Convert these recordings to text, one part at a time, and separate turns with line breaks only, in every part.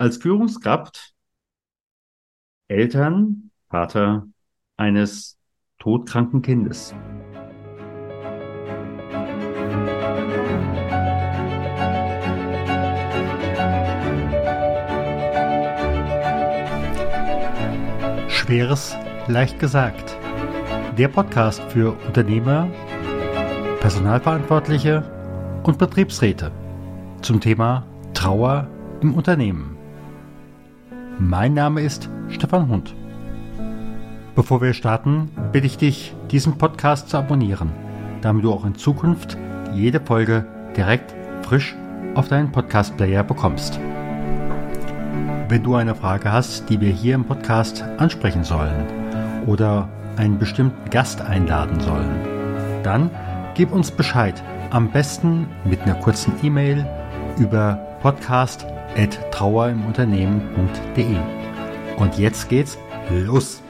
als Führungskraft Eltern, Vater eines todkranken Kindes.
Schweres leicht gesagt. Der Podcast für Unternehmer, Personalverantwortliche und Betriebsräte zum Thema Trauer im Unternehmen. Mein Name ist Stefan Hund. Bevor wir starten, bitte ich dich, diesen Podcast zu abonnieren, damit du auch in Zukunft jede Folge direkt frisch auf deinen Podcast-Player bekommst. Wenn du eine Frage hast, die wir hier im Podcast ansprechen sollen oder einen bestimmten Gast einladen sollen, dann gib uns Bescheid. Am besten mit einer kurzen E-Mail über podcast.trauerimunternehmen.de. Und jetzt geht's los!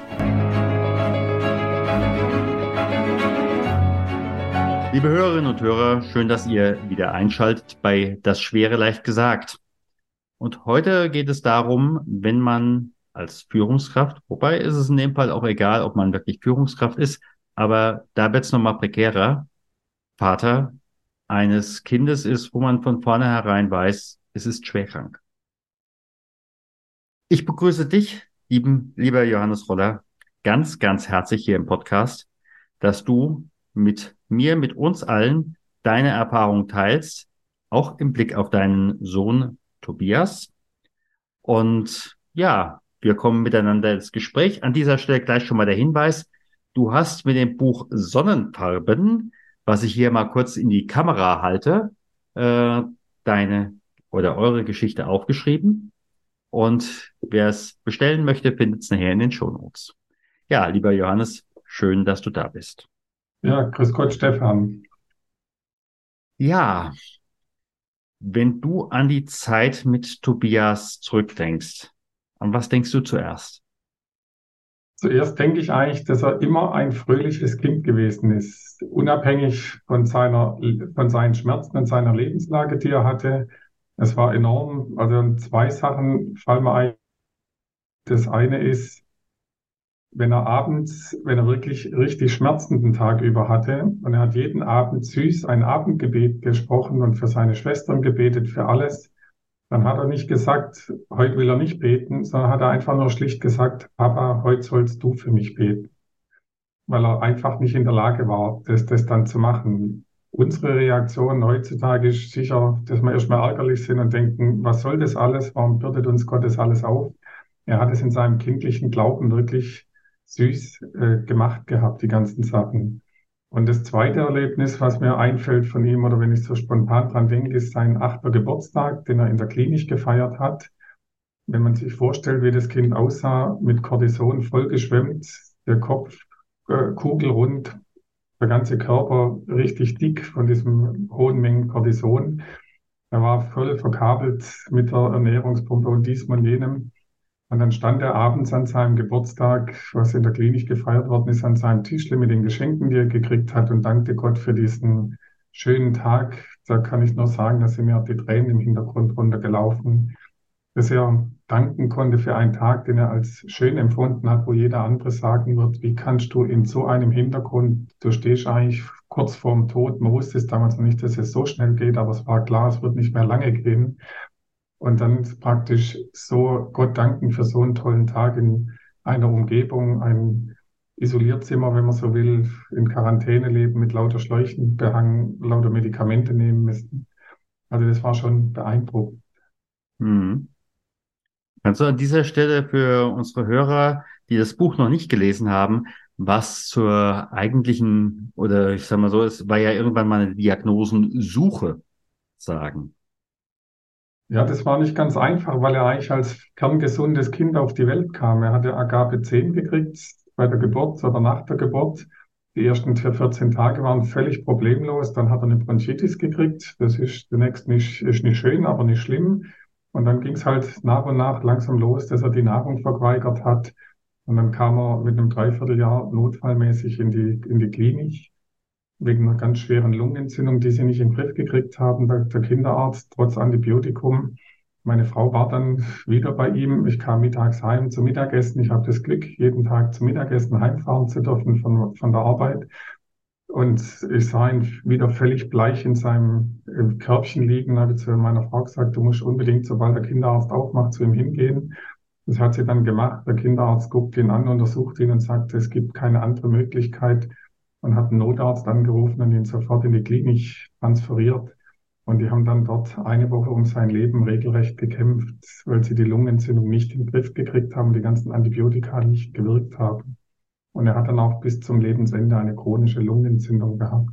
Liebe Hörerinnen und Hörer, schön, dass ihr wieder einschaltet bei Das Schwere leicht gesagt. Und heute geht es darum, wenn man als Führungskraft, wobei ist es in dem Fall auch egal, ob man wirklich Führungskraft ist, aber da wird es nochmal prekärer, Vater eines Kindes ist, wo man von vornherein weiß, es ist schwerkrank. Ich begrüße dich, lieben, lieber Johannes Roller, ganz, ganz herzlich hier im Podcast, dass du mit mir, mit uns allen deine Erfahrung teilst, auch im Blick auf deinen Sohn Tobias. Und ja, wir kommen miteinander ins Gespräch. An dieser Stelle gleich schon mal der Hinweis. Du hast mit dem Buch Sonnenfarben, was ich hier mal kurz in die Kamera halte, äh, deine oder eure Geschichte aufgeschrieben. Und wer es bestellen möchte, findet es nachher in den Shownotes. Ja, lieber Johannes, schön, dass du da bist.
Ja, grüß Gott, Stefan.
Ja, wenn du an die Zeit mit Tobias zurückdenkst, an was denkst du zuerst?
Zuerst denke ich eigentlich, dass er immer ein fröhliches Kind gewesen ist, unabhängig von seiner, von seinen Schmerzen und seiner Lebenslage, die er hatte. Es war enorm. Also zwei Sachen fallen mir ein. Das eine ist, wenn er abends, wenn er wirklich richtig schmerzenden Tag über hatte und er hat jeden Abend süß ein Abendgebet gesprochen und für seine Schwestern gebetet, für alles, dann hat er nicht gesagt, heute will er nicht beten, sondern hat er einfach nur schlicht gesagt, Papa, heute sollst du für mich beten. Weil er einfach nicht in der Lage war, das, das dann zu machen. Unsere Reaktion heutzutage ist sicher, dass wir erstmal ärgerlich sind und denken, was soll das alles? Warum bürdet uns Gott das alles auf? Er hat es in seinem kindlichen Glauben wirklich süß äh, gemacht gehabt, die ganzen Sachen. Und das zweite Erlebnis, was mir einfällt von ihm, oder wenn ich so spontan dran denke, ist sein achter Geburtstag, den er in der Klinik gefeiert hat. Wenn man sich vorstellt, wie das Kind aussah, mit Cortison vollgeschwemmt, der Kopf äh, kugelrund, der ganze Körper richtig dick von diesem hohen Mengen Cortison. Er war voll verkabelt mit der Ernährungspumpe und diesem und jenem. Und dann stand er abends an seinem Geburtstag, was in der Klinik gefeiert worden ist, an seinem Tischle mit den Geschenken, die er gekriegt hat und dankte Gott für diesen schönen Tag. Da kann ich nur sagen, dass sind mir die Tränen im Hintergrund runtergelaufen, dass er danken konnte für einen Tag, den er als schön empfunden hat, wo jeder andere sagen wird, wie kannst du in so einem Hintergrund, du stehst eigentlich kurz vorm Tod, man wusste es damals noch nicht, dass es so schnell geht, aber es war klar, es wird nicht mehr lange gehen. Und dann praktisch so Gott danken für so einen tollen Tag in einer Umgebung, ein Isolierzimmer, wenn man so will, in Quarantäne leben, mit lauter Schläuchen behangen, lauter Medikamente nehmen müssen. Also das war schon beeindruckend.
Hm. Kannst du an dieser Stelle für unsere Hörer, die das Buch noch nicht gelesen haben, was zur eigentlichen, oder ich sag mal so, es war ja irgendwann mal eine Diagnosensuche sagen?
Ja, das war nicht ganz einfach, weil er eigentlich als kerngesundes Kind auf die Welt kam. Er hatte Agape 10 gekriegt bei der Geburt oder nach der Geburt. Die ersten 14 Tage waren völlig problemlos. Dann hat er eine Bronchitis gekriegt. Das ist zunächst nicht, ist nicht schön, aber nicht schlimm. Und dann ging es halt nach und nach langsam los, dass er die Nahrung verweigert hat. Und dann kam er mit einem Dreivierteljahr notfallmäßig in die, in die Klinik wegen einer ganz schweren Lungenentzündung, die sie nicht in den Griff gekriegt haben, der, der Kinderarzt, trotz Antibiotikum. Meine Frau war dann wieder bei ihm. Ich kam mittags heim zum Mittagessen. Ich habe das Glück, jeden Tag zum Mittagessen heimfahren zu dürfen von, von der Arbeit. Und ich sah ihn wieder völlig bleich in seinem Körbchen liegen. Da habe ich zu meiner Frau gesagt, du musst unbedingt, sobald der Kinderarzt aufmacht, zu ihm hingehen. Das hat sie dann gemacht. Der Kinderarzt guckt ihn an, untersucht ihn und sagt, es gibt keine andere Möglichkeit und hat einen Notarzt angerufen und ihn sofort in die Klinik transferiert. Und die haben dann dort eine Woche um sein Leben regelrecht gekämpft, weil sie die Lungenentzündung nicht in den Griff gekriegt haben, die ganzen Antibiotika nicht gewirkt haben. Und er hat dann auch bis zum Lebensende eine chronische Lungenentzündung gehabt.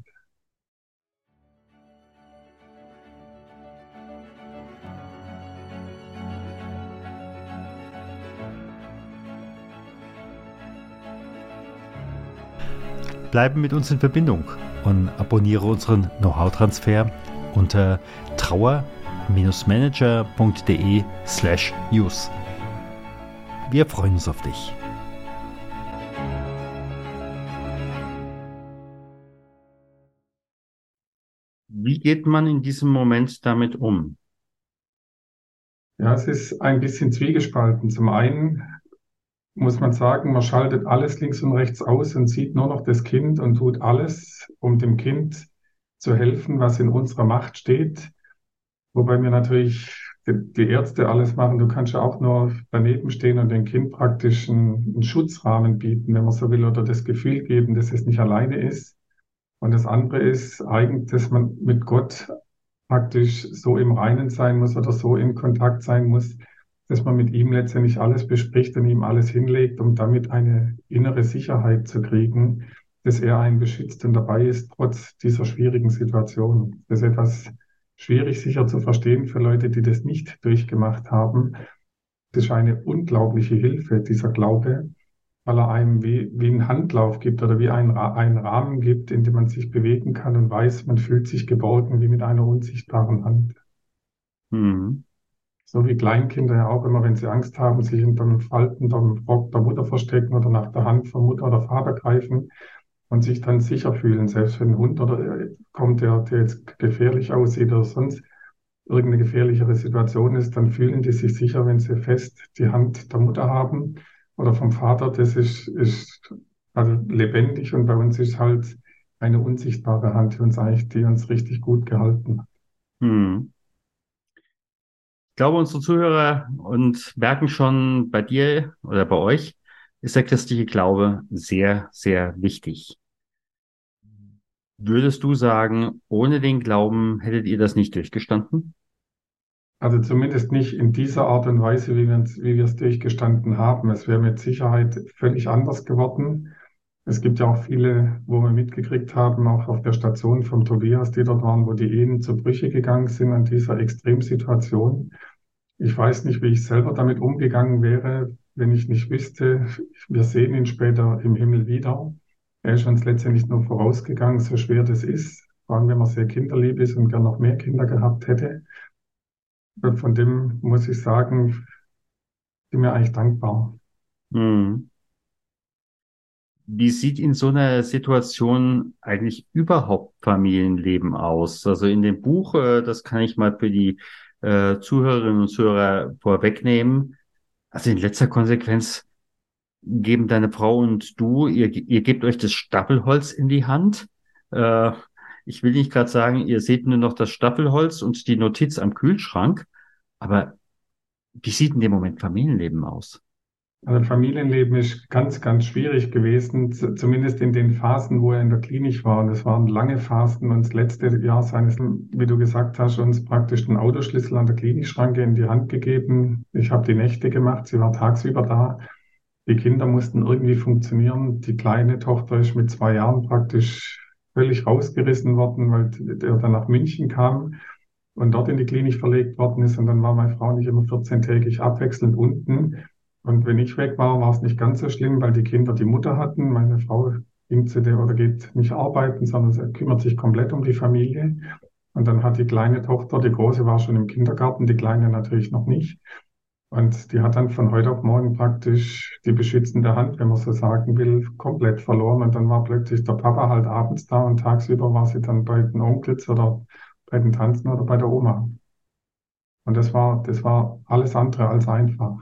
Bleibe mit uns in Verbindung und abonniere unseren Know-how-Transfer unter trauer-manager.de slash news. Wir freuen uns auf dich.
Wie geht man in diesem Moment damit um?
Ja, es ist ein bisschen zwiegespalten. Zum einen muss man sagen, man schaltet alles links und rechts aus und sieht nur noch das Kind und tut alles, um dem Kind zu helfen, was in unserer Macht steht. Wobei wir natürlich die Ärzte alles machen. Du kannst ja auch nur daneben stehen und dem Kind praktisch einen, einen Schutzrahmen bieten, wenn man so will, oder das Gefühl geben, dass es nicht alleine ist. Und das andere ist eigentlich, dass man mit Gott praktisch so im Reinen sein muss oder so in Kontakt sein muss, dass man mit ihm letztendlich alles bespricht und ihm alles hinlegt, um damit eine innere Sicherheit zu kriegen, dass er einen beschützt und dabei ist, trotz dieser schwierigen Situation. Das ist etwas schwierig sicher zu verstehen für Leute, die das nicht durchgemacht haben. Das ist eine unglaubliche Hilfe, dieser Glaube, weil er einem wie, wie einen Handlauf gibt oder wie einen, einen Rahmen gibt, in dem man sich bewegen kann und weiß, man fühlt sich geborgen wie mit einer unsichtbaren Hand. Mhm. So wie Kleinkinder ja auch immer, wenn sie Angst haben, sich hinter dem Falten der Rock der Mutter verstecken oder nach der Hand von Mutter oder Vater greifen und sich dann sicher fühlen, selbst wenn ein Hund oder äh, kommt, der, der jetzt gefährlich aussieht oder sonst irgendeine gefährlichere Situation ist, dann fühlen die sich sicher, wenn sie fest die Hand der Mutter haben oder vom Vater. Das ist, ist also lebendig und bei uns ist halt eine unsichtbare Hand, die uns eigentlich, die uns richtig gut gehalten hat. Hm.
Ich glaube, unsere Zuhörer und merken schon bei dir oder bei euch, ist der christliche Glaube sehr, sehr wichtig. Würdest du sagen, ohne den Glauben hättet ihr das nicht durchgestanden?
Also zumindest nicht in dieser Art und Weise, wie wir, wie wir es durchgestanden haben. Es wäre mit Sicherheit völlig anders geworden. Es gibt ja auch viele, wo wir mitgekriegt haben, auch auf der Station vom Tobias, die dort waren, wo die Ehen zu Brüche gegangen sind an dieser Extremsituation. Ich weiß nicht, wie ich selber damit umgegangen wäre, wenn ich nicht wüsste, wir sehen ihn später im Himmel wieder. Er ist uns letztendlich nur vorausgegangen, so schwer das ist, vor allem wenn man sehr kinderlieb ist und gern noch mehr Kinder gehabt hätte. Von dem muss ich sagen, bin mir eigentlich dankbar. Hm.
Wie sieht in so einer Situation eigentlich überhaupt Familienleben aus? Also in dem Buch, äh, das kann ich mal für die äh, Zuhörerinnen und Zuhörer vorwegnehmen. Also in letzter Konsequenz geben deine Frau und du, ihr, ihr gebt euch das Stapelholz in die Hand. Äh, ich will nicht gerade sagen, ihr seht nur noch das Stapelholz und die Notiz am Kühlschrank, aber wie sieht in dem Moment Familienleben aus?
Also Familienleben ist ganz, ganz schwierig gewesen, zumindest in den Phasen, wo er in der Klinik war. Und es waren lange Phasen. Und das letzte Jahr seines, wie du gesagt hast, uns praktisch den Autoschlüssel an der Klinikschranke in die Hand gegeben. Ich habe die Nächte gemacht, sie war tagsüber da. Die Kinder mussten irgendwie funktionieren. Die kleine Tochter ist mit zwei Jahren praktisch völlig rausgerissen worden, weil der dann nach München kam und dort in die Klinik verlegt worden ist. Und dann war meine Frau nicht immer 14-tägig abwechselnd unten. Und wenn ich weg war, war es nicht ganz so schlimm, weil die Kinder die Mutter hatten. Meine Frau ging zu der oder geht nicht arbeiten, sondern sie kümmert sich komplett um die Familie. Und dann hat die kleine Tochter, die große war schon im Kindergarten, die kleine natürlich noch nicht. Und die hat dann von heute auf morgen praktisch die beschützende Hand, wenn man so sagen will, komplett verloren. Und dann war plötzlich der Papa halt abends da und tagsüber war sie dann bei den Onkels oder bei den Tanten oder bei der Oma. Und das war, das war alles andere als einfach.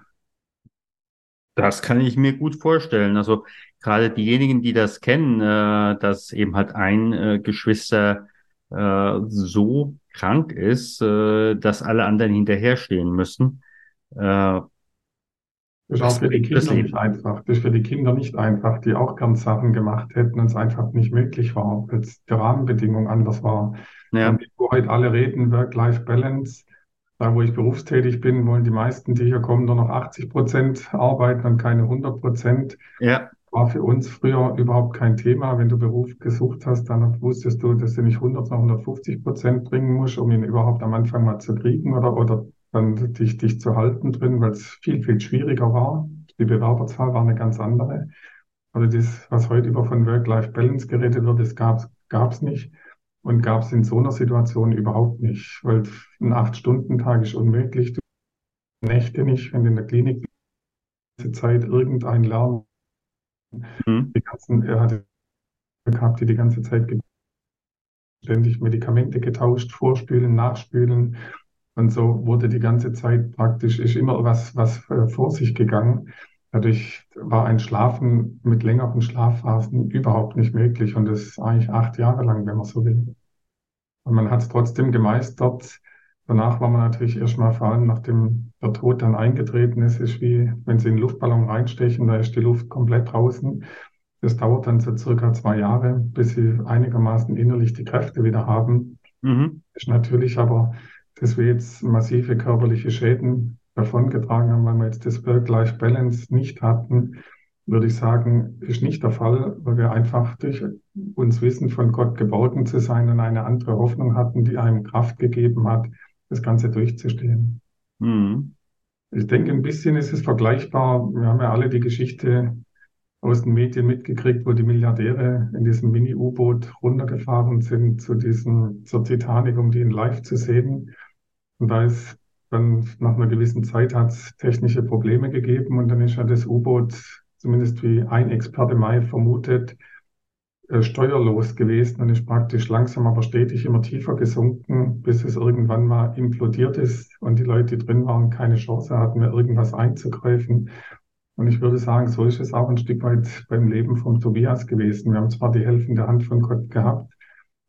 Das kann ich mir gut vorstellen. Also gerade diejenigen, die das kennen, äh, dass eben halt ein äh, Geschwister äh, so krank ist, äh, dass alle anderen hinterherstehen müssen. Äh,
das ist auch für die Kinder nicht einfach. Das ist für die Kinder nicht einfach, die auch gern Sachen gemacht hätten und es einfach nicht möglich war, weil die Rahmenbedingungen anders waren. Ja. Und wo heute alle reden, Work-Life-Balance, da wo ich berufstätig bin, wollen die meisten, die hier kommen, nur noch 80 Prozent arbeiten und keine 100 Prozent. Ja. War für uns früher überhaupt kein Thema. Wenn du Beruf gesucht hast, dann wusstest du, dass du nicht 100, sondern 150 Prozent bringen musst, um ihn überhaupt am Anfang mal zu kriegen oder, oder dann dich, dich zu halten drin, weil es viel, viel schwieriger war. Die Bewerberzahl war eine ganz andere. Also das, was heute über von Work-Life-Balance geredet wird, das gab es nicht und gab es in so einer Situation überhaupt nicht, weil ein Acht-Stunden-Tag ist unmöglich. Du Nächte nicht, wenn du in der Klinik die Zeit irgendein Lärm, mhm. die ganzen, er hatte gehabt, die die ganze Zeit ständig Medikamente getauscht, vorspülen, nachspülen, und so wurde die ganze Zeit praktisch, ist immer was, was äh, vor sich gegangen. Dadurch war ein Schlafen mit längeren Schlafphasen überhaupt nicht möglich. Und das ist eigentlich acht Jahre lang, wenn man so will. Und man hat es trotzdem gemeistert. Danach war man natürlich erstmal vor allem, nachdem der Tod dann eingetreten ist, ist wie, wenn Sie in einen Luftballon reinstechen, da ist die Luft komplett draußen. Das dauert dann so circa zwei Jahre, bis Sie einigermaßen innerlich die Kräfte wieder haben. Mhm. Ist natürlich aber dass wir jetzt massive körperliche Schäden davongetragen haben, weil wir jetzt das Work-Life-Balance nicht hatten, würde ich sagen, ist nicht der Fall, weil wir einfach durch uns Wissen von Gott geboten zu sein und eine andere Hoffnung hatten, die einem Kraft gegeben hat, das Ganze durchzustehen. Mhm. Ich denke, ein bisschen ist es vergleichbar. Wir haben ja alle die Geschichte aus den Medien mitgekriegt, wo die Milliardäre in diesem Mini-U-Boot runtergefahren sind zu diesem, zur Titanic, um die in live zu sehen. Und da ist dann nach einer gewissen Zeit hat es technische Probleme gegeben und dann ist ja das U-Boot, zumindest wie ein Experte Mai vermutet, äh, steuerlos gewesen und ist praktisch langsam aber stetig immer tiefer gesunken, bis es irgendwann mal implodiert ist und die Leute, die drin waren, keine Chance hatten, mehr irgendwas einzugreifen. Und ich würde sagen, so ist es auch ein Stück weit beim Leben von Tobias gewesen. Wir haben zwar die helfende Hand von Gott gehabt,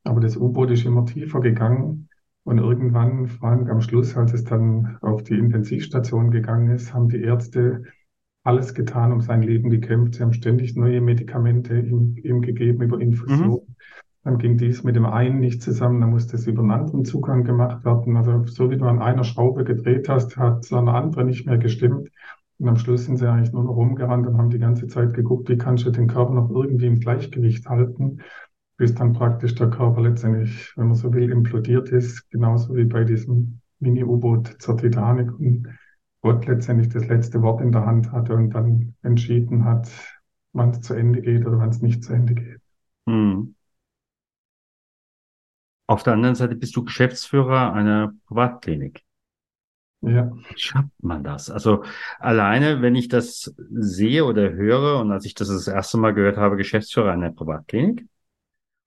aber das U-Boot ist immer tiefer gegangen und irgendwann, vor allem am Schluss, als es dann auf die Intensivstation gegangen ist, haben die Ärzte alles getan, um sein Leben gekämpft. Sie haben ständig neue Medikamente ihm, ihm gegeben über Infusion. Mhm. Dann ging dies mit dem einen nicht zusammen, dann musste es über einen anderen Zugang gemacht werden. Also so wie du an einer Schraube gedreht hast, hat so eine andere nicht mehr gestimmt. Und am Schluss sind sie eigentlich nur noch rumgerannt und haben die ganze Zeit geguckt, wie kannst du den Körper noch irgendwie im Gleichgewicht halten bis dann praktisch der Körper letztendlich, wenn man so will, implodiert ist, genauso wie bei diesem Mini-U-Boot zur Titanic und Gott letztendlich das letzte Wort in der Hand hatte und dann entschieden hat, wann es zu Ende geht oder wann es nicht zu Ende geht. Hm.
Auf der anderen Seite bist du Geschäftsführer einer Privatklinik. Ja. Wie schafft man das? Also alleine, wenn ich das sehe oder höre und als ich das das erste Mal gehört habe, Geschäftsführer einer Privatklinik,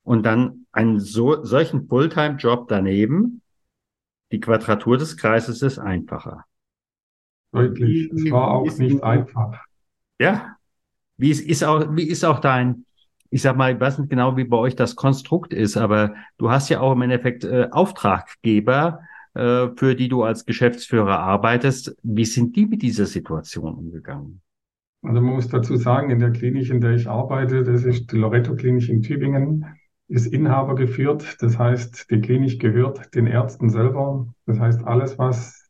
und dann einen so, solchen Fulltime-Job daneben, die Quadratur des Kreises ist einfacher.
Deutlich. Es war auch ist, nicht einfach.
Ja. Wie ist, ist auch, wie ist auch dein, ich sag mal, ich weiß nicht genau, wie bei euch das Konstrukt ist, aber du hast ja auch im Endeffekt äh, Auftraggeber, äh, für die du als Geschäftsführer arbeitest. Wie sind die mit dieser Situation umgegangen?
Also man muss dazu sagen, in der Klinik, in der ich arbeite, das ist die Loretto Klinik in Tübingen, ist Inhaber geführt. Das heißt, die Klinik gehört den Ärzten selber. Das heißt, alles, was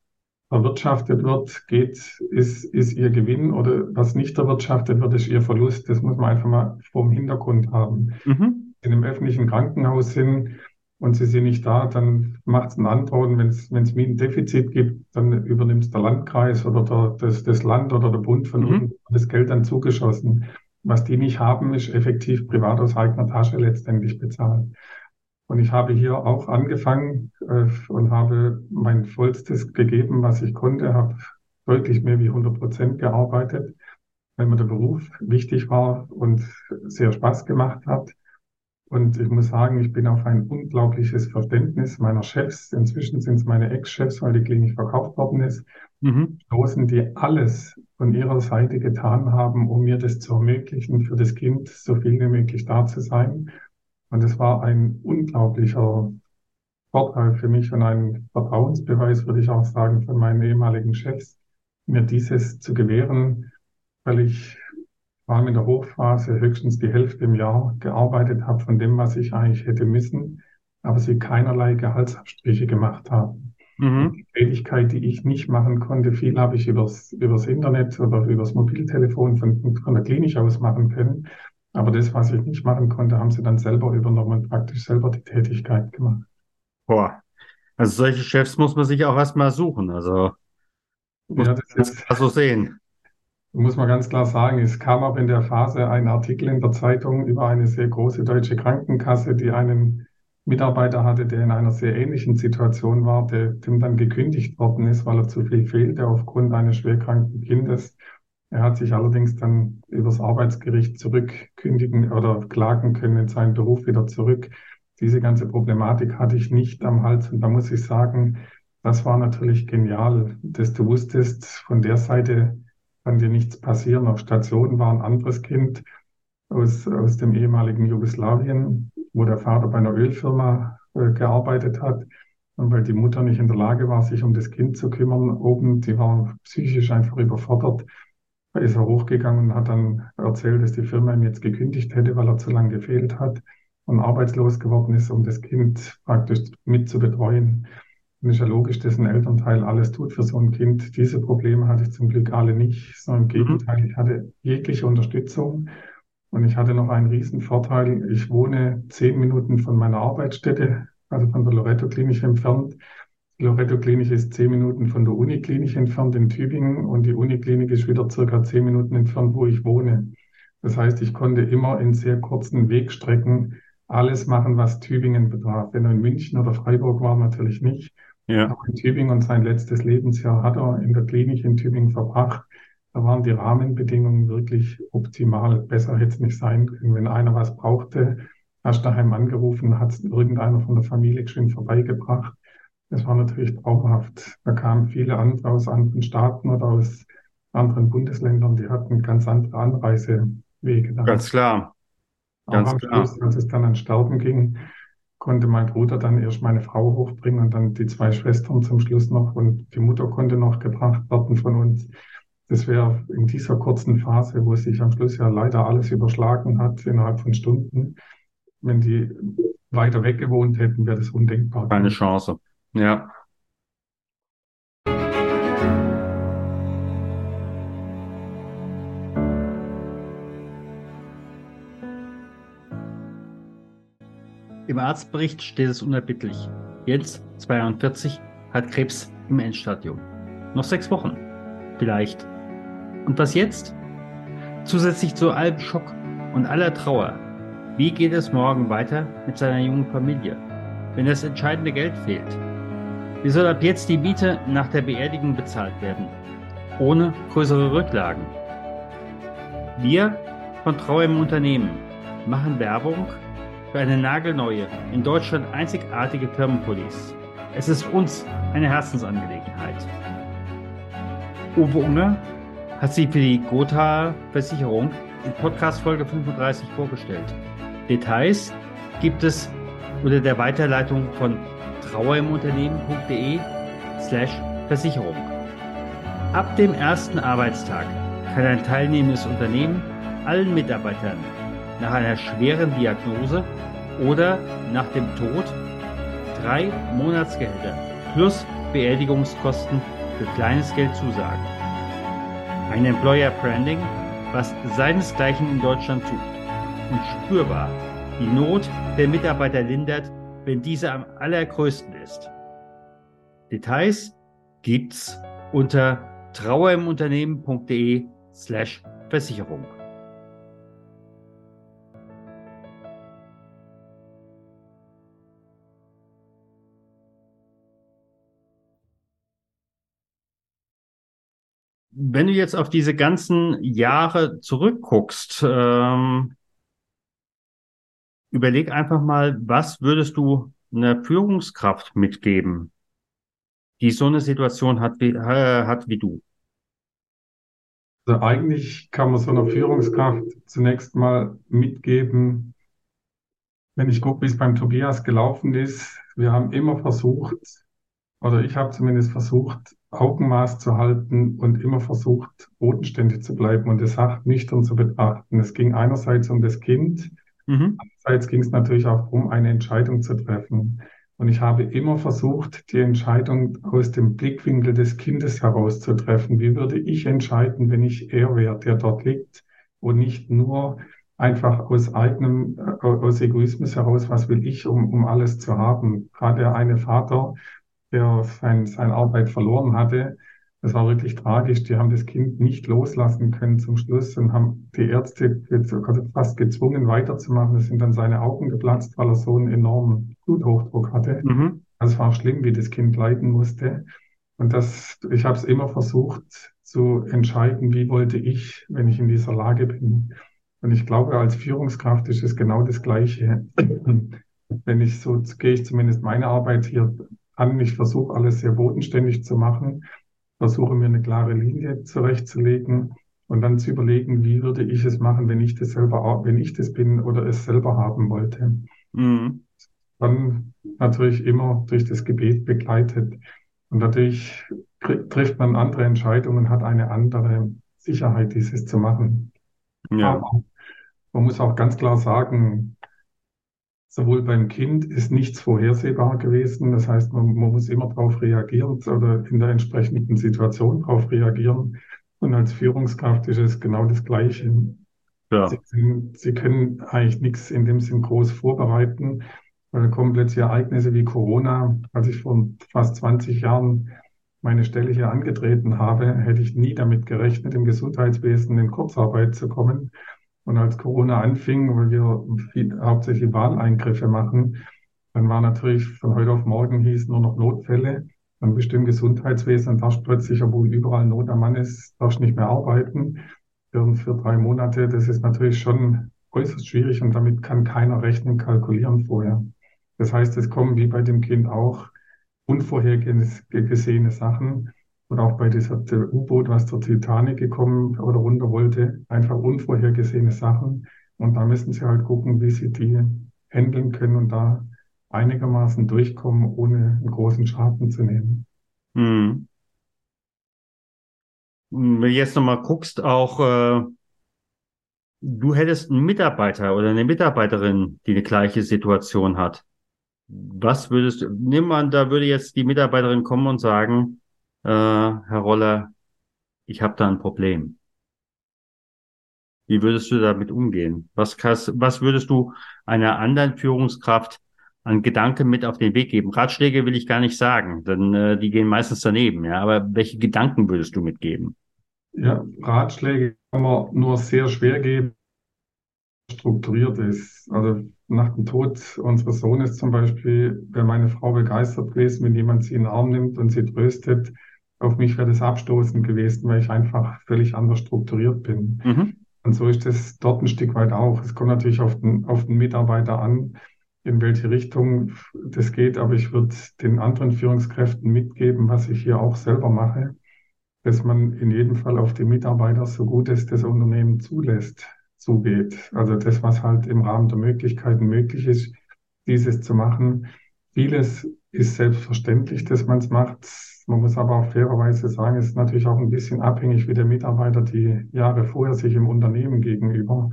erwirtschaftet wird, geht, ist, ist ihr Gewinn oder was nicht erwirtschaftet wird, ist ihr Verlust. Das muss man einfach mal vom Hintergrund haben. Mhm. In einem öffentlichen Krankenhaus sind und sie sind nicht da, dann macht es einen Antrag. Wenn es wenn es Mietendefizit gibt, dann übernimmt es der Landkreis oder der, das, das Land oder der Bund von mhm. unten das Geld dann zugeschossen. Was die nicht haben, ist effektiv privat aus eigener Tasche letztendlich bezahlt. Und ich habe hier auch angefangen äh, und habe mein Vollstes gegeben, was ich konnte, habe deutlich mehr wie 100 Prozent gearbeitet, weil mir der Beruf wichtig war und sehr Spaß gemacht hat. Und ich muss sagen, ich bin auf ein unglaubliches Verständnis meiner Chefs, inzwischen sind es meine Ex-Chefs, weil die Klinik verkauft worden ist, mhm. stoßen, die alles von ihrer Seite getan haben, um mir das zu ermöglichen, für das Kind so viel wie möglich da zu sein. Und es war ein unglaublicher Vorteil für mich und ein Vertrauensbeweis, würde ich auch sagen, von meinen ehemaligen Chefs, mir dieses zu gewähren, weil ich vor allem in der Hochphase höchstens die Hälfte im Jahr gearbeitet habe von dem, was ich eigentlich hätte müssen, aber sie keinerlei Gehaltsabstriche gemacht haben. Mhm. Die Tätigkeit, die ich nicht machen konnte, viel habe ich übers, übers Internet oder übers Mobiltelefon von, von der Klinik aus machen können. Aber das, was ich nicht machen konnte, haben sie dann selber übernommen und praktisch selber die Tätigkeit gemacht.
Boah. Also solche Chefs muss man sich auch erstmal suchen. Also muss ja, das ist so sehen
muss man ganz klar sagen, es kam auch in der Phase ein Artikel in der Zeitung über eine sehr große deutsche Krankenkasse, die einen Mitarbeiter hatte, der in einer sehr ähnlichen Situation war, der, dem dann gekündigt worden ist, weil er zu viel fehlte aufgrund eines schwerkranken Kindes. Er hat sich allerdings dann übers Arbeitsgericht zurückkündigen oder klagen können in seinen Beruf wieder zurück. Diese ganze Problematik hatte ich nicht am Hals und da muss ich sagen, das war natürlich genial, dass du wusstest, von der Seite kann dir nichts passieren. Auf Station war ein anderes Kind aus, aus dem ehemaligen Jugoslawien, wo der Vater bei einer Ölfirma äh, gearbeitet hat. Und weil die Mutter nicht in der Lage war, sich um das Kind zu kümmern, oben, die war psychisch einfach überfordert, ist er hochgegangen und hat dann erzählt, dass die Firma ihm jetzt gekündigt hätte, weil er zu lange gefehlt hat und arbeitslos geworden ist, um das Kind praktisch mit zu betreuen. Und ist ja logisch, dass ein Elternteil alles tut für so ein Kind. Diese Probleme hatte ich zum Glück alle nicht, sondern im mhm. Gegenteil, ich hatte jegliche Unterstützung. Und ich hatte noch einen riesen Vorteil. Ich wohne zehn Minuten von meiner Arbeitsstätte, also von der Loretto-Klinik entfernt. Die Loretto-Klinik ist zehn Minuten von der Uniklinik entfernt in Tübingen und die Uniklinik ist wieder circa zehn Minuten entfernt, wo ich wohne. Das heißt, ich konnte immer in sehr kurzen Wegstrecken alles machen, was Tübingen betraf. Wenn er in München oder Freiburg war, natürlich nicht. Ja. in Tübingen und sein letztes Lebensjahr hat er in der Klinik in Tübingen verbracht. Da waren die Rahmenbedingungen wirklich optimal. Besser hätte es nicht sein können. Wenn einer was brauchte, hast du daheim angerufen, hat es irgendeiner von der Familie schön vorbeigebracht. Das war natürlich traumhaft. Da kamen viele andere aus anderen Staaten oder aus anderen Bundesländern, die hatten ganz andere Anreisewege.
Ganz klar.
Ganz Aber am klar. Schluss, als es dann an Sterben ging, konnte mein Bruder dann erst meine Frau hochbringen und dann die zwei Schwestern zum Schluss noch und die Mutter konnte noch gebracht werden von uns. Das wäre in dieser kurzen Phase, wo sich am Schluss ja leider alles überschlagen hat, innerhalb von Stunden. Wenn die weiter weg gewohnt hätten, wäre das undenkbar.
Keine Chance. Ja. Im Arztbericht steht es unerbittlich. Jens, 42, hat Krebs im Endstadium. Noch sechs Wochen. Vielleicht. Und was jetzt? Zusätzlich zu allem Schock und aller Trauer. Wie geht es morgen weiter mit seiner jungen Familie, wenn das entscheidende Geld fehlt? Wie soll ab jetzt die Miete nach der Beerdigung bezahlt werden? Ohne größere Rücklagen. Wir von Trauer im Unternehmen machen Werbung für eine nagelneue, in Deutschland einzigartige Firmenpolice. Es ist uns eine Herzensangelegenheit. Uwe Unger hat sie für die Gotha Versicherung in Podcast Folge 35 vorgestellt. Details gibt es unter der Weiterleitung von trauerimunternehmen.de slash Versicherung. Ab dem ersten Arbeitstag kann ein teilnehmendes Unternehmen allen Mitarbeitern nach einer schweren Diagnose oder nach dem Tod drei Monatsgehälter plus Beerdigungskosten für kleines Geld zusagen. Ein Employer Branding, was seinesgleichen in Deutschland sucht und spürbar die Not der Mitarbeiter lindert, wenn diese am allergrößten ist. Details gibt's unter trauerimunternehmen.de slash Versicherung. Wenn du jetzt auf diese ganzen Jahre zurückguckst, ähm, überleg einfach mal, was würdest du einer Führungskraft mitgeben, die so eine Situation hat wie, äh, hat wie du?
Also eigentlich kann man so einer Führungskraft zunächst mal mitgeben, wenn ich gucke, wie es beim Tobias gelaufen ist, wir haben immer versucht, oder ich habe zumindest versucht, Augenmaß zu halten und immer versucht, bodenständig zu bleiben und die Sache nüchtern zu betrachten. Es ging einerseits um das Kind, mhm. andererseits ging es natürlich auch darum, eine Entscheidung zu treffen. Und ich habe immer versucht, die Entscheidung aus dem Blickwinkel des Kindes herauszutreffen. Wie würde ich entscheiden, wenn ich er wäre, der dort liegt und nicht nur einfach aus eigenem, äh, aus Egoismus heraus, was will ich, um, um alles zu haben. Gerade der eine Vater, der sein, seine Arbeit verloren hatte. Das war wirklich tragisch. Die haben das Kind nicht loslassen können zum Schluss und haben die Ärzte fast gezwungen weiterzumachen. Es sind dann seine Augen geplatzt, weil er so einen enormen Bluthochdruck hatte. Mhm. Also es war schlimm, wie das Kind leiden musste. Und das, ich habe es immer versucht zu entscheiden, wie wollte ich, wenn ich in dieser Lage bin. Und ich glaube, als Führungskraft ist es genau das Gleiche. Wenn ich so, gehe ich zumindest meine Arbeit hier an. Ich versuche alles sehr bodenständig zu machen, versuche mir eine klare Linie zurechtzulegen und dann zu überlegen, wie würde ich es machen, wenn ich das selber, wenn ich das bin oder es selber haben wollte. Mhm. Dann natürlich immer durch das Gebet begleitet. Und dadurch trifft man andere Entscheidungen, hat eine andere Sicherheit, dieses zu machen. Ja. Aber man muss auch ganz klar sagen, sowohl beim Kind ist nichts vorhersehbar gewesen. Das heißt, man, man muss immer darauf reagieren oder in der entsprechenden Situation darauf reagieren. Und als Führungskraft ist es genau das Gleiche. Ja. Sie, können, Sie können eigentlich nichts in dem Sinn groß vorbereiten, weil da kommen plötzlich Ereignisse wie Corona. Als ich vor fast 20 Jahren meine Stelle hier angetreten habe, hätte ich nie damit gerechnet, im Gesundheitswesen in Kurzarbeit zu kommen. Und als Corona anfing, weil wir viel, hauptsächlich Wahleingriffe machen, dann war natürlich von heute auf morgen hieß nur noch Notfälle. Dann im Gesundheitswesen und darfst plötzlich, obwohl überall Not am Mann ist, darfst nicht mehr arbeiten. Für, für drei Monate, das ist natürlich schon äußerst schwierig und damit kann keiner rechnen, kalkulieren vorher. Das heißt, es kommen wie bei dem Kind auch unvorhergesehene Sachen. Und auch bei dieser U-Boot, was zur Titanic gekommen oder runter wollte, einfach unvorhergesehene Sachen. Und da müssen sie halt gucken, wie sie die handeln können und da einigermaßen durchkommen, ohne einen großen Schaden zu nehmen. Hm.
Wenn du jetzt nochmal guckst, auch äh, du hättest einen Mitarbeiter oder eine Mitarbeiterin, die eine gleiche Situation hat. Was würdest du, nimm an, da würde jetzt die Mitarbeiterin kommen und sagen, äh, Herr Roller, ich habe da ein Problem. Wie würdest du damit umgehen? Was, was würdest du einer anderen Führungskraft an Gedanken mit auf den Weg geben? Ratschläge will ich gar nicht sagen, denn äh, die gehen meistens daneben. Ja, aber welche Gedanken würdest du mitgeben?
Ja, Ratschläge kann man nur sehr schwer geben, strukturiert ist. Also nach dem Tod unseres Sohnes zum Beispiel wäre meine Frau begeistert gewesen, wenn jemand sie in den Arm nimmt und sie tröstet auf mich wäre das abstoßend gewesen, weil ich einfach völlig anders strukturiert bin. Mhm. Und so ist es dort ein Stück weit auch. Es kommt natürlich auf den, auf den Mitarbeiter an, in welche Richtung das geht, aber ich würde den anderen Führungskräften mitgeben, was ich hier auch selber mache, dass man in jedem Fall auf die Mitarbeiter so gut es das Unternehmen zulässt, zugeht. Also das, was halt im Rahmen der Möglichkeiten möglich ist, dieses zu machen. Vieles ist selbstverständlich, dass man es macht. Man muss aber auch fairerweise sagen, es ist natürlich auch ein bisschen abhängig, wie der Mitarbeiter die Jahre vorher sich im Unternehmen gegenüber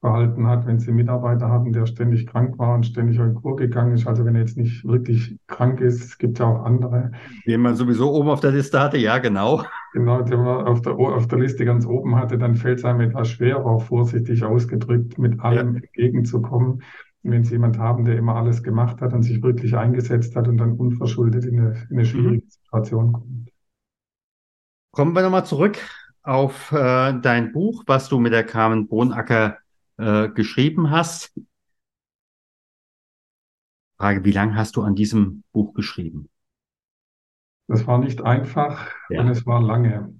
verhalten hat. Wenn Sie einen Mitarbeiter hatten, der ständig krank war und ständig in Kur gegangen ist, also wenn er jetzt nicht wirklich krank ist, es gibt ja auch andere.
Den man sowieso oben auf der Liste hatte, ja, genau.
Genau, den man auf der, auf der Liste ganz oben hatte, dann fällt es einem etwas schwer, auch vorsichtig ausgedrückt, mit allem ja. entgegenzukommen wenn Sie jemand haben, der immer alles gemacht hat und sich wirklich eingesetzt hat und dann unverschuldet in eine, in eine mhm. schwierige mhm. Situation kommt.
Kommen wir nochmal zurück auf äh, dein Buch, was du mit der Carmen Bohnacker äh, geschrieben hast. Frage, wie lange hast du an diesem Buch geschrieben?
Das war nicht einfach ja. und es war lange.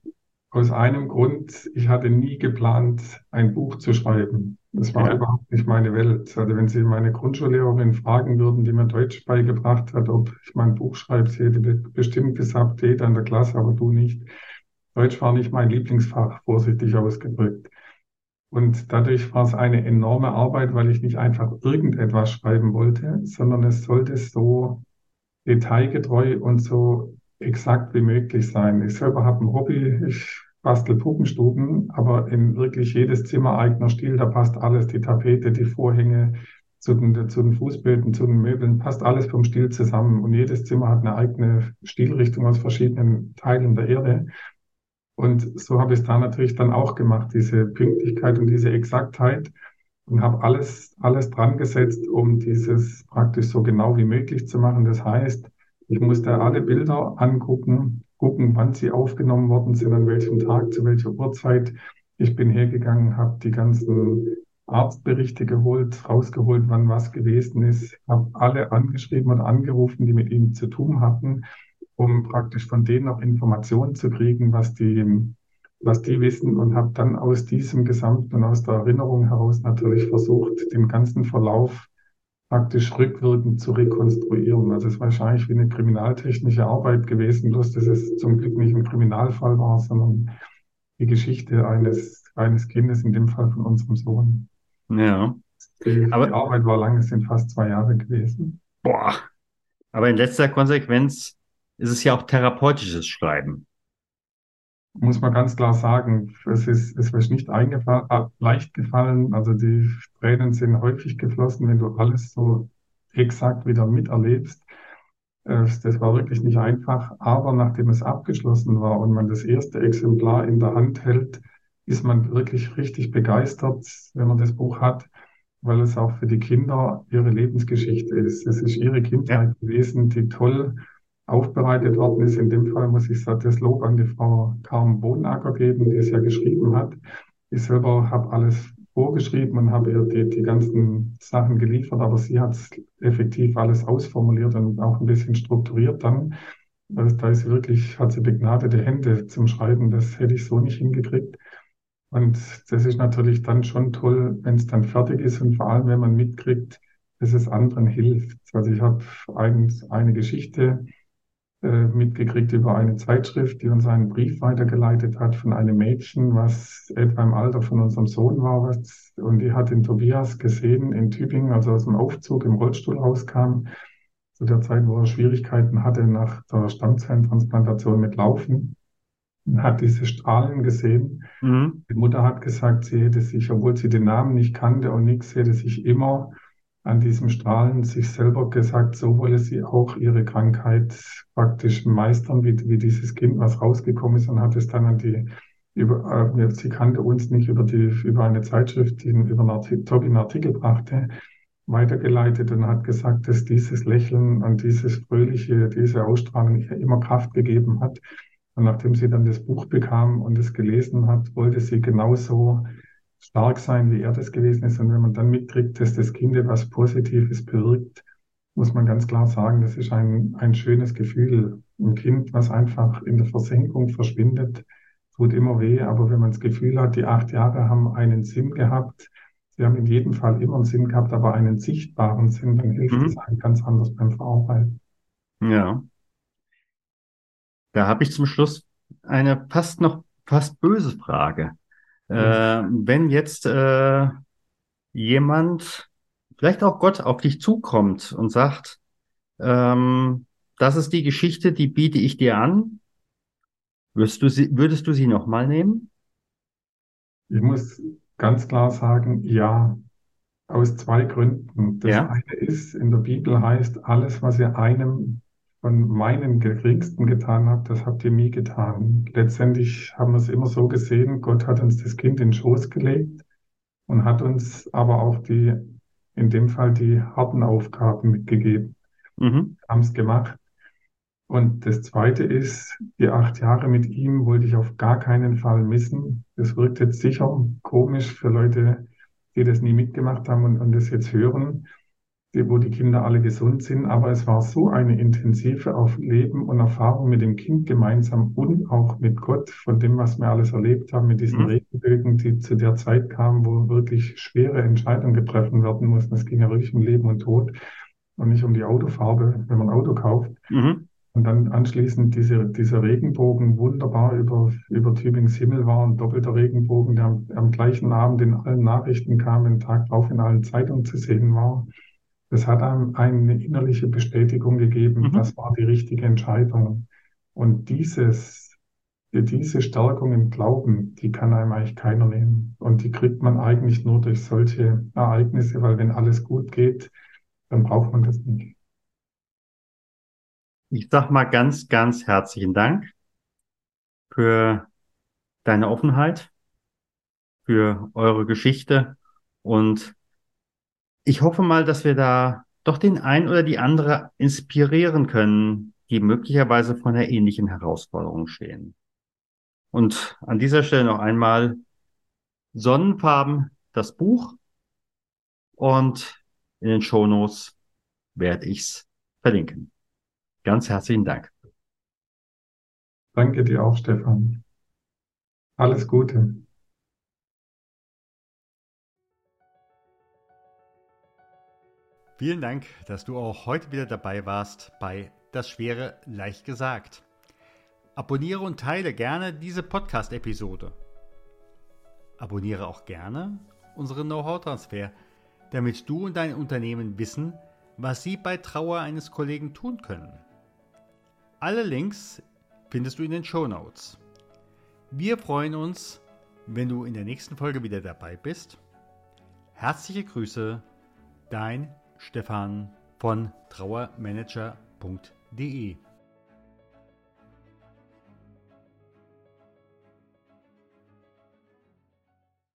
Aus einem Grund, ich hatte nie geplant, ein Buch zu schreiben. Das war
Ja.
überhaupt nicht meine Welt. Also wenn Sie meine Grundschullehrerin fragen würden, die mir Deutsch beigebracht hat, ob ich mein Buch schreibe, sie hätte be- bestimmt gesagt, jeder in der Klasse, aber du nicht. Deutsch war nicht mein Lieblingsfach, vorsichtig ausgedrückt. Und dadurch war es eine enorme Arbeit, weil ich nicht einfach irgendetwas schreiben wollte, sondern es sollte so detailgetreu und so exakt wie möglich sein. Ich selber habe ein Hobby, ich bastel Puppenstuben, aber in wirklich jedes Zimmer eigener Stil, da passt alles, die Tapete, die Vorhänge, zu den, zu den Fußböden, zu den Möbeln, passt alles vom Stil zusammen. Und jedes Zimmer hat eine eigene Stilrichtung aus verschiedenen Teilen der Erde. Und so habe ich es da natürlich dann auch gemacht, diese Pünktlichkeit und diese Exaktheit und habe alles, alles dran gesetzt, um dieses praktisch so genau wie möglich zu machen. Das heißt, ich musste alle Bilder angucken, gucken, wann sie aufgenommen worden sind, an welchem Tag, zu welcher Uhrzeit. Ich bin hergegangen, habe die ganzen Arztberichte geholt, rausgeholt, wann was gewesen ist, habe alle angeschrieben und angerufen, die mit ihm zu tun hatten, um praktisch von denen noch Informationen zu kriegen, was die, was die wissen und habe dann aus diesem Gesamten und aus der Erinnerung heraus natürlich versucht, den ganzen Verlauf praktisch rückwirkend zu rekonstruieren. Also es ist wahrscheinlich wie eine kriminaltechnische Arbeit gewesen, bloß dass es zum Glück nicht ein Kriminalfall war, sondern die Geschichte eines, eines Kindes, in dem Fall von unserem Sohn.
Ja.
Die, die
Aber-
Arbeit war lang, es sind fast zwei Jahre gewesen.
Boah. Aber in letzter Konsequenz ist es ja auch therapeutisches Schreiben.
Muss man ganz klar sagen, es ist, es ist nicht eingefallen, äh, leicht gefallen. Also die Tränen sind häufig geflossen, wenn du alles so exakt wieder miterlebst. Äh, Das war wirklich nicht einfach. Aber nachdem es abgeschlossen war und man das erste Exemplar in der Hand hält, ist man wirklich richtig begeistert, wenn man das Buch hat, weil es auch für die Kinder ihre Lebensgeschichte ist. Es ist ihre Kindheit gewesen, die toll aufbereitet worden ist. In dem Fall muss ich das Lob an die Frau Carmen Bodenacker geben, die es ja geschrieben hat. Ich selber habe alles vorgeschrieben und habe ihr die, die ganzen Sachen geliefert, aber sie hat effektiv alles ausformuliert und auch ein bisschen strukturiert dann. Also da ist sie wirklich, hat sie begnadete Hände zum Schreiben. Das hätte ich so nicht hingekriegt. Und das ist natürlich dann schon toll, wenn es dann fertig ist und vor allem, wenn man mitkriegt, dass es anderen hilft. Also ich habe ein, eine Geschichte mitgekriegt über eine Zeitschrift, die uns einen Brief weitergeleitet hat von einem Mädchen, was etwa im Alter von unserem Sohn war. Was, und die hat den Tobias gesehen in Tübingen, also aus dem Aufzug im Rollstuhl rauskam, zu der Zeit, wo er Schwierigkeiten hatte nach der Stammzellentransplantation mit Laufen. Und hat diese Strahlen gesehen.
Mhm.
Die Mutter hat gesagt, sie hätte sich, obwohl sie den Namen nicht kannte und nichts, hätte sich immer an diesem Strahlen sich selber gesagt, so wolle sie auch ihre Krankheit praktisch meistern, wie, wie dieses Kind, was rausgekommen ist und hat es dann an die, über, äh, sie kannte uns nicht über die, über eine Zeitschrift, die über einen Artikel, Tobi einen Artikel brachte, weitergeleitet und hat gesagt, dass dieses Lächeln und dieses Fröhliche, diese Ausstrahlung ihr immer Kraft gegeben hat. Und nachdem sie dann das Buch bekam und es gelesen hat, wollte sie genauso stark sein, wie er das gewesen ist. Und wenn man dann mitkriegt, dass das Kind etwas Positives bewirkt, muss man ganz klar sagen, das ist ein, ein schönes Gefühl. Ein Kind, was einfach in der Versenkung verschwindet, tut immer weh. Aber wenn man das Gefühl hat, die acht Jahre haben einen Sinn gehabt, sie haben in jedem Fall immer einen Sinn gehabt, aber einen sichtbaren Sinn, dann hilft
Mhm.
es einem ganz anders beim Verarbeiten.
Ja. Da habe ich zum Schluss eine fast noch fast böse Frage. Äh, wenn jetzt äh, jemand, vielleicht auch Gott, auf dich zukommt und sagt, ähm, das ist die Geschichte, die biete ich dir an, würdest du sie, würdest du sie nochmal nehmen?
Ich muss ganz klar sagen, ja, aus zwei Gründen. Das
Ja.
eine ist, in der Bibel heißt, alles, was ihr einem von meinen Geringsten getan habt, das habt ihr mir getan. Letztendlich haben wir es immer so gesehen, Gott hat uns das Kind in den Schoß gelegt und hat uns aber auch die, in dem Fall die harten Aufgaben mitgegeben
Mhm.
haben es gemacht. Und das Zweite ist, die acht Jahre mit ihm wollte ich auf gar keinen Fall missen. Das wirkt jetzt sicher komisch für Leute, die das nie mitgemacht haben und, und das jetzt hören. Wo die Kinder alle gesund sind. Aber es war so eine intensive auf Leben und Erfahrung mit dem Kind gemeinsam und auch mit Gott, von dem, was wir alles erlebt haben, mit diesen
Mhm.
Regenbögen, die zu der Zeit kamen, wo wirklich schwere Entscheidungen getroffen werden mussten. Es ging ja wirklich um Leben und Tod und nicht um die Autofarbe, wenn man ein Auto kauft.
Mhm.
Und dann anschließend diese, dieser Regenbogen wunderbar über, über Tübingens Himmel war, ein doppelter Regenbogen, der am, am gleichen Abend in allen Nachrichten kam, den Tag drauf in allen Zeitungen zu sehen war. Das hat einem eine innerliche Bestätigung gegeben,
Mhm.
das war die richtige Entscheidung. Und dieses, diese Stärkung im Glauben, die kann einem eigentlich keiner nehmen. Und die kriegt man eigentlich nur durch solche Ereignisse, weil wenn alles gut geht, dann braucht man das nicht.
Ich sag mal ganz, ganz herzlichen Dank für deine Offenheit, für eure Geschichte und ich hoffe mal, dass wir da doch den ein oder die andere inspirieren können, die möglicherweise vor einer ähnlichen Herausforderung stehen. Und an dieser Stelle noch einmal Sonnenfarben, das Buch und in den Shownotes werde ich's verlinken. Ganz herzlichen Dank.
Danke dir auch, Stefan. Alles Gute.
Vielen Dank, dass du auch heute wieder dabei warst bei Das Schwere leicht gesagt. Abonniere und teile gerne diese Podcast-Episode. Abonniere auch gerne unseren Know-how-Transfer, damit du und dein Unternehmen wissen, was sie bei Trauer eines Kollegen tun können. Alle Links findest du in den Show Notes. Wir freuen uns, wenn du in der nächsten Folge wieder dabei bist. Herzliche Grüße, dein Stefan von trauermanager.de